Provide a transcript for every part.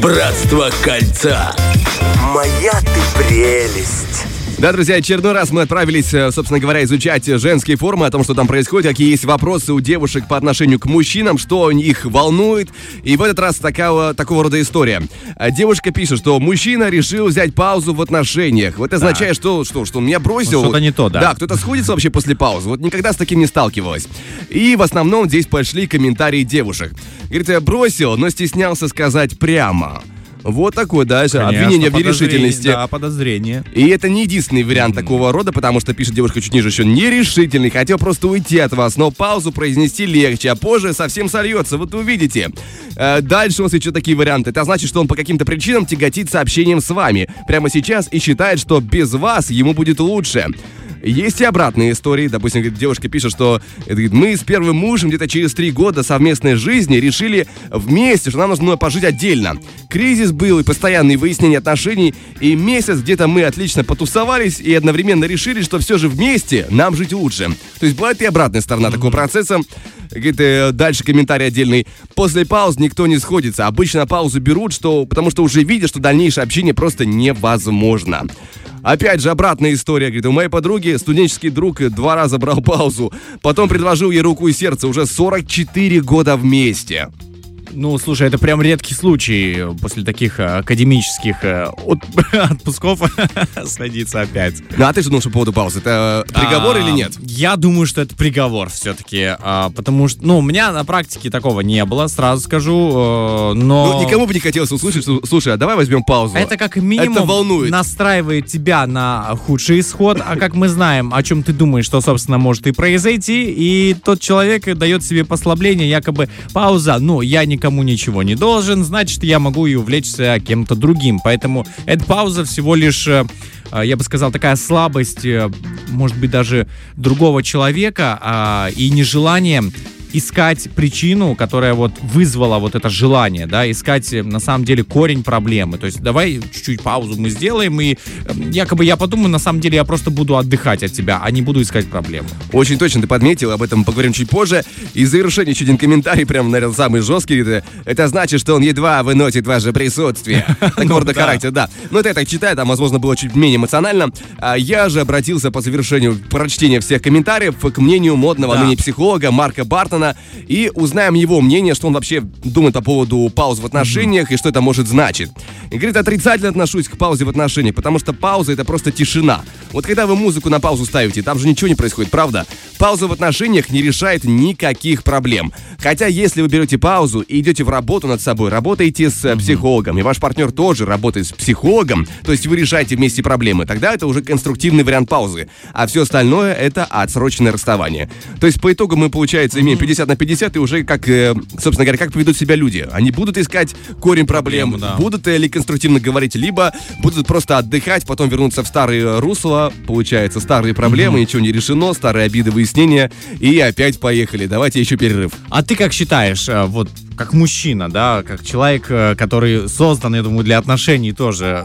Братство кольца. Моя ты прелесть. Да, друзья, очередной раз мы отправились, э, собственно говоря, изучать женские формы, о том, что там происходит, какие есть вопросы у девушек по отношению к мужчинам, что их волнует. И в этот раз такого, такого рода история. А Девушка пишет, что мужчина решил взять паузу в отношениях. Вот это означает, что, что, что он меня бросил. Ну, что-то не то, да. Да, кто-то сходится вообще после паузы. Вот никогда с таким не сталкивалась. И в основном здесь пошли комментарии девушек. Говорит, я бросил, но стеснялся сказать прямо. Вот такое, да, обвинение в нерешительности. Да, подозрение. И это не единственный вариант такого рода, потому что пишет девушка чуть ниже еще нерешительный, хотел просто уйти от вас, но паузу произнести легче, а позже совсем сольется, вот увидите. Э, дальше у нас еще такие варианты. Это значит, что он по каким-то причинам тяготится общением с вами прямо сейчас и считает, что без вас ему будет лучше. Есть и обратные истории. Допустим, говорит, девушка пишет, что говорит, мы с первым мужем где-то через три года совместной жизни решили вместе, что нам нужно пожить отдельно. Кризис был и постоянные выяснения отношений, и месяц где-то мы отлично потусовались и одновременно решили, что все же вместе нам жить лучше. То есть бывает и обратная сторона такого процесса. Говорит, э, дальше комментарий отдельный. После пауз никто не сходится. Обычно паузу берут, что, потому что уже видят, что дальнейшее общение просто невозможно. Опять же, обратная история. Говорит, у моей подруги студенческий друг два раза брал паузу. Потом предложил ей руку и сердце. Уже 44 года вместе. Ну, слушай, это прям редкий случай после таких э, академических э, от- отпусков садиться опять. Ну, а ты что думаешь по поводу паузы? Это э, приговор А, или нет? Я думаю, что это приговор все-таки, потому что, ну, у меня на практике такого не было, сразу скажу, э, но... Ну, никому бы не хотелось услышать, что, слушай, а давай возьмем паузу. Это как минимум Это волнует. настраивает тебя на худший исход, а как мы знаем, о чем ты думаешь, что, собственно, может и произойти, и тот человек дает себе послабление, якобы пауза, ну, я никому ничего не должен, значит, я могу и увлечься кем-то другим. Поэтому эта пауза всего лишь, э, э, я бы сказал, такая слабость, э, может быть, даже другого человека а, и нежелание искать причину, которая вот вызвала вот это желание, да, искать э, на самом деле корень проблемы. То есть давай чуть-чуть паузу мы сделаем, и э, якобы я подумаю, на самом деле я просто буду отдыхать от тебя, а не буду искать проблему. Очень точно ты подметил, об этом поговорим чуть позже. И в завершение еще один комментарий, прям, наверное, самый жесткий. Это, это значит, что он едва выносит ваше присутствие. Такого рода да. характер, да. Но это я так читаю, там, возможно, было чуть менее эмоционально. А я же обратился по завершению прочтения всех комментариев к мнению модного ныне психолога Марка Бартона и узнаем его мнение, что он вообще думает по поводу пауз в отношениях и что это может значить. И говорит, отрицательно отношусь к паузе в отношениях, потому что пауза это просто тишина. Вот когда вы музыку на паузу ставите, там же ничего не происходит, правда? Пауза в отношениях не решает никаких проблем. Хотя если вы берете паузу и идете в работу над собой, работаете с э, психологом, и ваш партнер тоже работает с психологом, то есть вы решаете вместе проблемы, тогда это уже конструктивный вариант паузы. А все остальное это отсроченное расставание. То есть по итогу мы, получается, имеем 50 на 50, и уже как, э, собственно говоря, как поведут себя люди. Они будут искать корень проблем, Проблему, да. будут ли конструктивно говорить, либо будут просто отдыхать, потом вернуться в старые русла, получается, старые проблемы, ничего не решено, старые обиды, выяснения, и опять поехали. Давайте еще перерыв. А ты как считаешь, э, вот как мужчина, да, как человек, э, который создан, я думаю, для отношений тоже.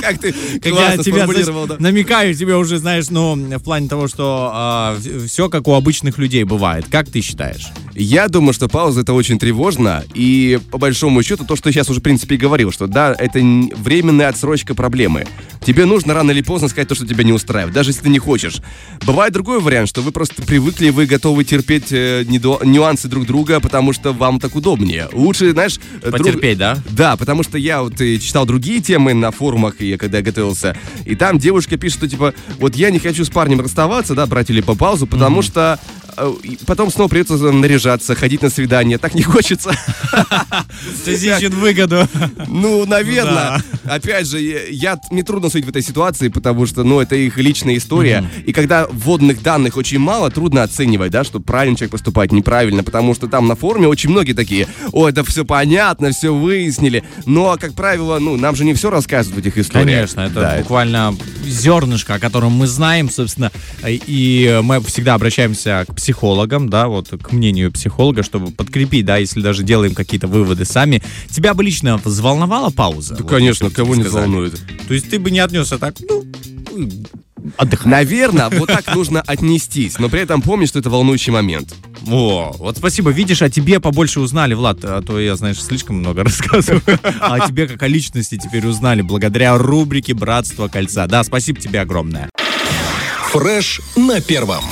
Как ты классно сформулировал, да. намекаю тебе уже, знаешь, ну, в плане того, что все как у обычных людей бывает. Как ты считаешь? Я думаю, что пауза это очень тревожно, и по большому счету то, что я сейчас уже в принципе и говорил, что да, это временная отсрочка проблемы. Тебе нужно рано или поздно сказать то, что тебя не устраивает, даже если ты не хочешь. Бывает другой вариант, что вы просто привыкли, вы готовы терпеть э, нюансы друг друга, потому что вам так удобнее. Лучше, знаешь, э, друг- Потерпеть, да? Да, потому что я вот и читал другие темы на форумах, и когда я готовился, и там девушка пишет, что типа, вот я не хочу с парнем расставаться, да, брать или по паузу, потому что э, и потом снова придется наряжаться, ходить на свидание, так не хочется. Ты ищет выгоду. Ну, наверное. Опять же, я, мне трудно судить в этой ситуации, потому что, ну, это их личная история. И когда вводных данных очень мало, трудно оценивать, да, что правильно человек поступает, неправильно, потому что там на форуме очень многие такие, о, это все понятно, все выяснили. Но, как правило, ну, нам же не все рассказывают в этих историях. Конечно, это Да, буквально зернышко, о котором мы знаем, собственно, и мы всегда обращаемся к психологам, да, вот к мнению психолога, чтобы подкрепить, да, если даже делаем какие-то выводы сами. Тебя бы лично взволновала пауза? Да, Вот конечно, кого не сказали? волнует. То есть ты бы не отнесся так, ну, отдыхай. Наверное, вот так нужно отнестись, но при этом помни, что это волнующий момент. О, вот спасибо. Видишь, о тебе побольше узнали, Влад. А то я, знаешь, слишком много рассказываю. А о тебе как о личности теперь узнали благодаря рубрике «Братство кольца». Да, спасибо тебе огромное. Фреш на первом.